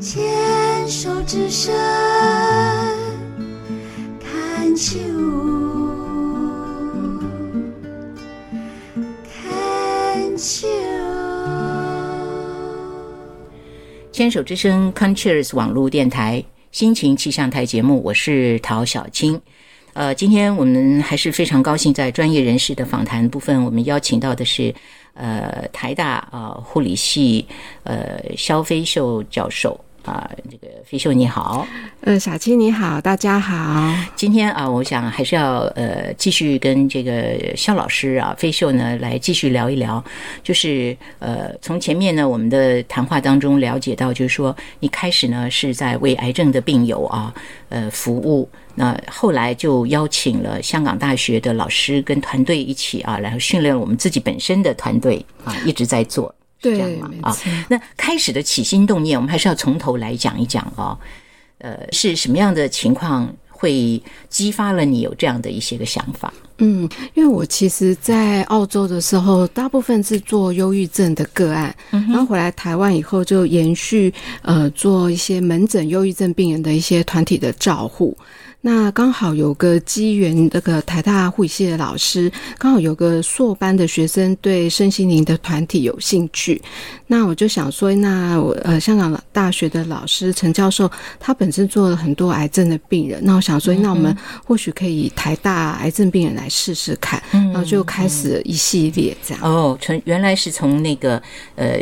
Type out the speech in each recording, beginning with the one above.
牵手之声看秋，看秋。牵手之声 Concheers 网络电台心情气象台节目，我是陶小青。呃，今天我们还是非常高兴，在专业人士的访谈部分，我们邀请到的是呃台大啊、护理系呃肖飞秀教授。啊、这个飞秀你好。呃，小七你好，大家好。今天啊，我想还是要呃继续跟这个肖老师啊飞秀呢来继续聊一聊，就是呃从前面呢我们的谈话当中了解到，就是说你开始呢是在为癌症的病友啊呃服务，那后来就邀请了香港大学的老师跟团队一起啊，然后训练我们自己本身的团队啊一直在做，是这样吗？啊那开始的起心动念，我们还是要从头来讲一讲哦。呃，是什么样的情况会激发了你有这样的一些个想法？嗯，因为我其实，在澳洲的时候，大部分是做忧郁症的个案，然后回来台湾以后，就延续呃做一些门诊忧郁症病人的一些团体的照护。那刚好有个机缘，那个台大护理系的老师刚好有个硕班的学生对身心灵的团体有兴趣，那我就想说，那我呃香港大学的老师陈教授，他本身做了很多癌症的病人，那我想说，那我们或许可以台大癌症病人来试试看，然后就开始一系列这样。哦，从原来是从那个呃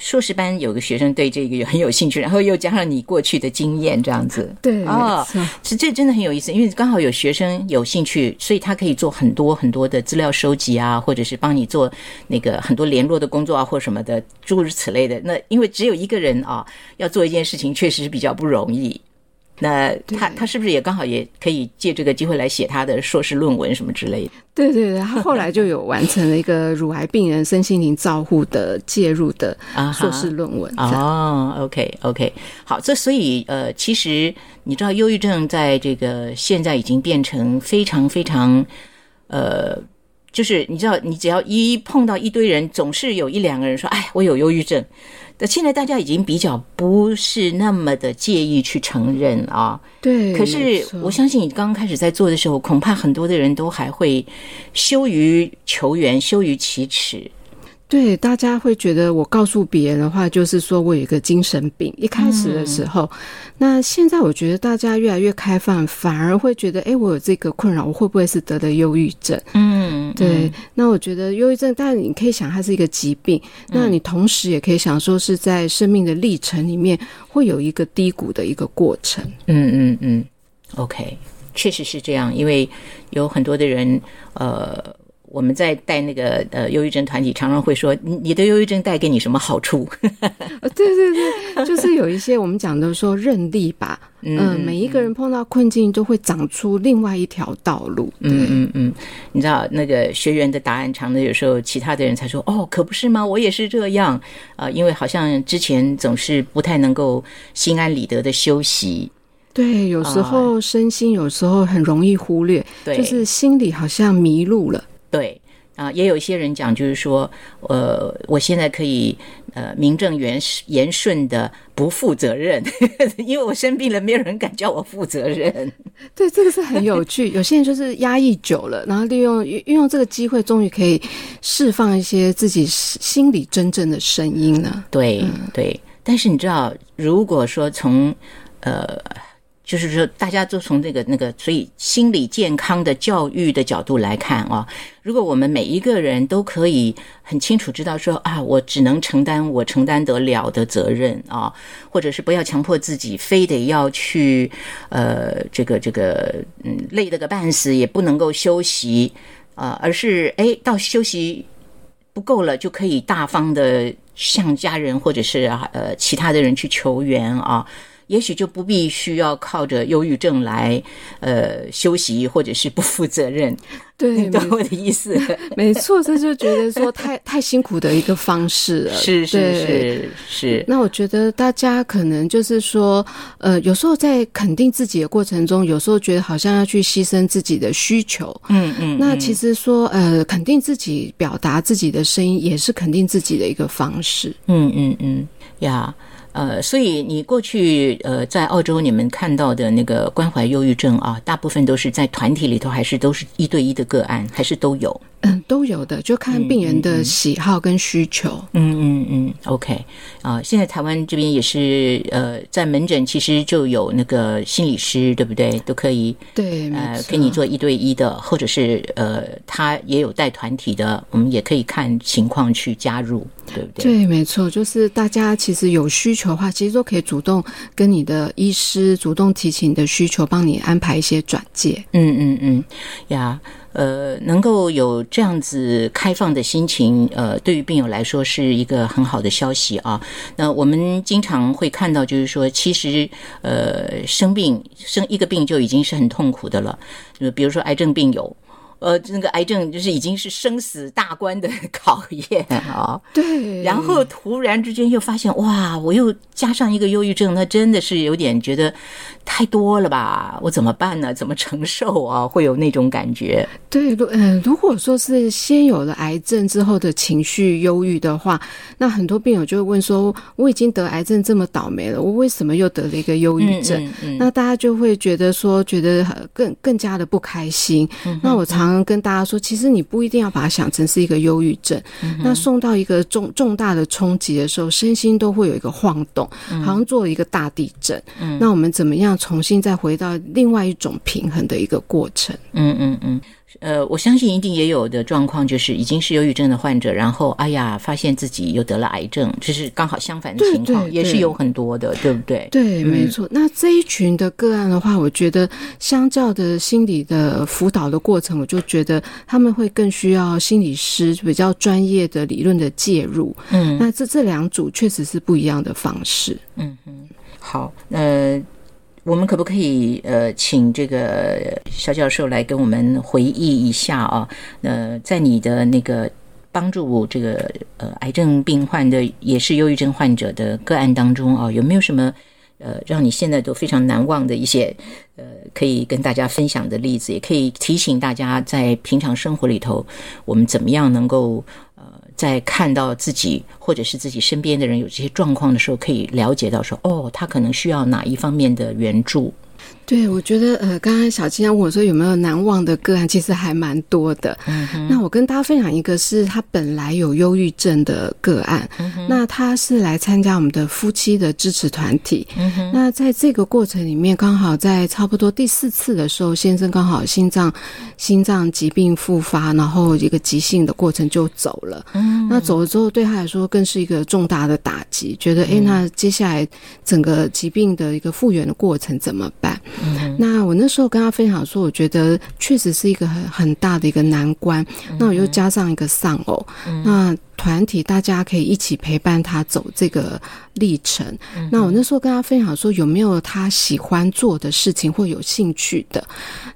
硕士班有个学生对这个很有兴趣，然后又加上你过去的经验这样子。对，哦是这真的很有意思，因为刚好有学生有兴趣，所以他可以做很多很多的资料收集啊，或者是帮你做那个很多联络的工作啊，或什么的，诸如此类的。那因为只有一个人啊，要做一件事情，确实是比较不容易。那他他是不是也刚好也可以借这个机会来写他的硕士论文什么之类的？对对对，他后来就有完成了一个乳癌病人身心灵照护的介入的啊硕士论文。哦，OK OK，好，这所以呃，其实你知道，忧郁症在这个现在已经变成非常非常呃，就是你知道，你只要一碰到一堆人，总是有一两个人说：“哎，我有忧郁症。”那现在大家已经比较不是那么的介意去承认啊。对，可是我相信你刚刚开始在做的时候，恐怕很多的人都还会羞于求援，羞于启齿。对，大家会觉得我告诉别人的话，就是说我有一个精神病。一开始的时候，那现在我觉得大家越来越开放，反而会觉得，哎，我有这个困扰，我会不会是得了忧郁症？嗯，对，那我觉得忧郁症，但你可以想它是一个疾病，那你同时也可以想说是在生命的历程里面会有一个低谷的一个过程。嗯嗯嗯，OK，确实是这样，因为有很多的人，呃，我们在带那个呃忧郁症团体，常常会说，你你的忧郁症带给你什么好处？呃，对对对，就是有一些我们讲的说认力吧，嗯、每一个人碰到困境都会长出另外一条道路。嗯嗯嗯，你知道那个学员的答案，常常有时候其他的人才说，哦，可不是吗？我也是这样啊、呃因为好像之前总是不太能够心安理得的休息，对，有时候身心有时候很容易忽略，对，就是心里好像迷路了。对啊，也有一些人讲，就是说，呃，我现在可以呃名正言言顺的不负责任，因为我生病了，没有人敢叫我负责任。对，这个是很有趣。有些人就是压抑久了，然后利用运用这个机会，终于可以释放一些自己心里真正的声音了。对对，但是你知道，如果说从呃。就是说，大家都从这个那个，所以心理健康的教育的角度来看啊，如果我们每一个人都可以很清楚知道说啊，我只能承担我承担得了的责任啊，或者是不要强迫自己非得要去呃这个这个嗯累得个半死也不能够休息啊、而是哎到休息不够了就可以大方的向家人或者是呃其他的人去求援啊。也许就不必需要靠着忧郁症来呃休息或者是不负责任。对，你懂我的意思？没错，这就觉得说太太辛苦的一个方式了。是是是是，那我觉得大家可能就是说，呃，有时候在肯定自己的过程中，有时候觉得好像要去牺牲自己的需求。嗯嗯，那其实说，呃，肯定自己、表达自己的声音，也是肯定自己的一个方式。嗯嗯嗯呀。呃，所以你过去呃在澳洲你们看到的那个关怀忧郁症啊，大部分都是在团体里头，还是都是一对一的个案，还是都有？嗯，都有的，就看病人的喜好跟需求。嗯嗯嗯，OK 啊，现在台湾这边也是呃，在门诊其实就有那个心理师，对不对？都可以对，呃错跟你做一对一的，或者是呃他也有带团体的，我们也可以看情况去加入，对不对？对，没错，就是大家其实有需求的话，其实都可以主动跟你的医师主动提起你的需求，帮你安排一些转介。嗯嗯嗯，呀，呃，能够有这样子开放的心情，呃，对于病友来说是一个很好的消息啊。那我们经常会看到，就是说，其实呃，生病生一个病就已经是很痛苦的了，呃，比如说癌症病友。呃，那个癌症就是已经是生死大关的考验 啊，对，然后突然之间又发现，哇，我又加上一个忧郁症，那真的是有点觉得太多了吧？我怎么办呢？怎么承受啊？会有那种感觉。对，如嗯、如果说是先有了癌症之后的情绪忧郁的话，那很多病友就会问说：我已经得癌症这么倒霉了，我为什么又得了一个忧郁症？嗯嗯那大家就会觉得说，觉得呃更更加的不开心。嗯那我常常跟大家说，其实你不一定要把它想成是一个忧郁症。嗯那送到一个重重大的冲击的时候，身心都会有一个晃动，嗯好像做了一个大地震。那我们怎么样重新再回到另外一种平衡的一个过程？嗯嗯嗯，呃，我相信一定也有的状况，就是已经是忧郁症的患者，然后哎呀，发现自己又得了癌症，就是刚好相反的情况，对对也是有很多的，对不对？对，没错。那这一群的个案的话，我觉得相较的心理的辅导的过程，我就觉得他们会更需要心理师比较专业的理论的介入。嗯那这这两组确实是不一样的方式。嗯嗯，好，呃。我们可不可以呃，请这个肖教授来跟我们回忆一下啊？呃，在你的那个帮助这个呃癌症病患的，也是忧郁症患者的个案当中啊，有没有什么呃让你现在都非常难忘的一些呃可以跟大家分享的例子？也可以提醒大家在平常生活里头，我们怎么样能够在看到自己或者是自己身边的人有这些状况的时候，可以了解到说哦，他可能需要哪一方面的援助。对，我觉得呃，刚刚小金问我说有没有难忘的个案，其实还蛮多的。嗯那我跟大家分享一个是他本来有忧郁症的个案，嗯那他是来参加我们的夫妻的支持团体。嗯那在这个过程里面，刚好在差不多第四次的时候，先生刚好心脏心脏疾病复发，然后一个急性的过程就走了。嗯那走了之后，对他来说更是一个重大的打击，觉得诶，那接下来整个疾病的一个复原的过程怎么办？那我那时候跟他分享说，我觉得确实是一个很很大的一个难关。那我又加上一个丧偶，那团体大家可以一起陪伴他走这个历程。那我那时候跟他分享说，有没有他喜欢做的事情或有兴趣的？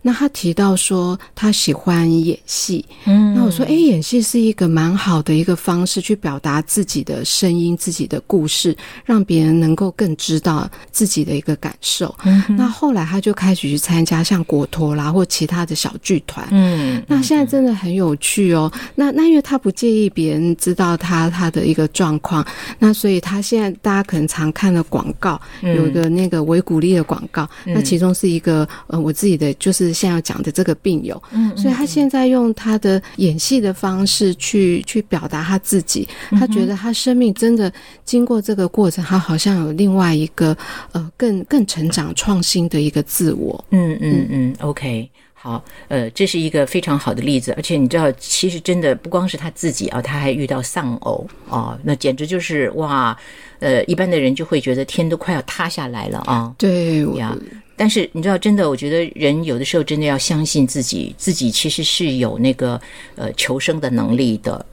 那他提到说他喜欢演戏。嗯那我说，诶，演戏是一个蛮好的一个方式，去表达自己的声音、自己的故事，让别人能够更知道自己的一个感受。那后来他就开始去参加像国托啦或其他的小剧团。嗯那现在真的很有趣哦。那那因为他不介意别人知道他他的一个状况，那所以他现在大家可能常看的广告，有一个那个维骨力的广告，那其中是一个呃我自己的就是现在要讲的这个病友，嗯所以他现在用他的演戏的方式去去表达他自己，他觉得他生命真的经过这个过程，他好像有另外一个呃更更成长创新的一个自我。嗯嗯嗯，OK。好，呃，这是一个非常好的例子，而且你知道，其实真的不光是他自己啊，他还遇到丧偶啊，那简直就是哇，呃，一般的人就会觉得天都快要塌下来了啊。对，呀，但是你知道，真的，我觉得人有的时候真的要相信自己，自己其实是有那个呃求生的能力的。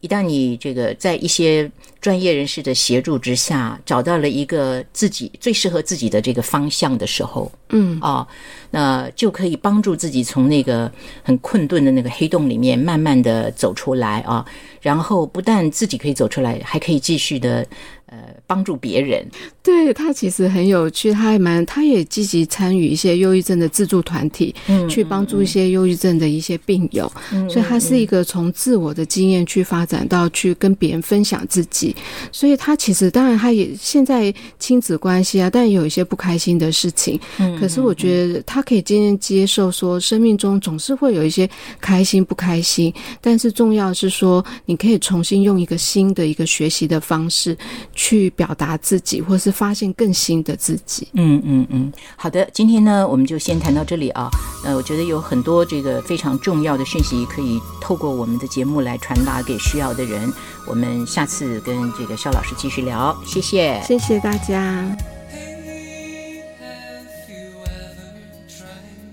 一旦你这个在一些专业人士的协助之下，找到了一个自己最适合自己的这个方向的时候，嗯啊，那就可以帮助自己从那个很困顿的那个黑洞里面慢慢的走出来啊。然后不但自己可以走出来，还可以继续的呃帮助别人。对他其实很有趣，他还蛮，他也积极参与一些忧郁症的自助团体，嗯去帮助一些忧郁症的一些病友。所以他是一个从自我的经验去发展到去跟别人分享自己。所以他其实当然他也现在亲子关系啊，但也有一些不开心的事情。嗯可是我觉得他可以渐渐接受说，生命中总是会有一些开心不开心，但是重要是说，你可以重新用一个新的一个学习的方式去表达自己，或是发现更新的自己。嗯嗯嗯，好的，今天呢，我们就先谈到这里啊。呃，我觉得有很多这个非常重要的讯息可以透过我们的节目来传达给需要的人。我们下次跟这个肖老师继续聊，谢谢。谢谢大家。Hey, have you ever tried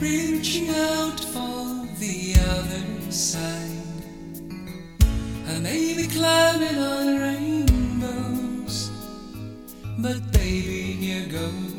reaching out for the other side? Maybe climbing on the rainbows, but baby, here goes.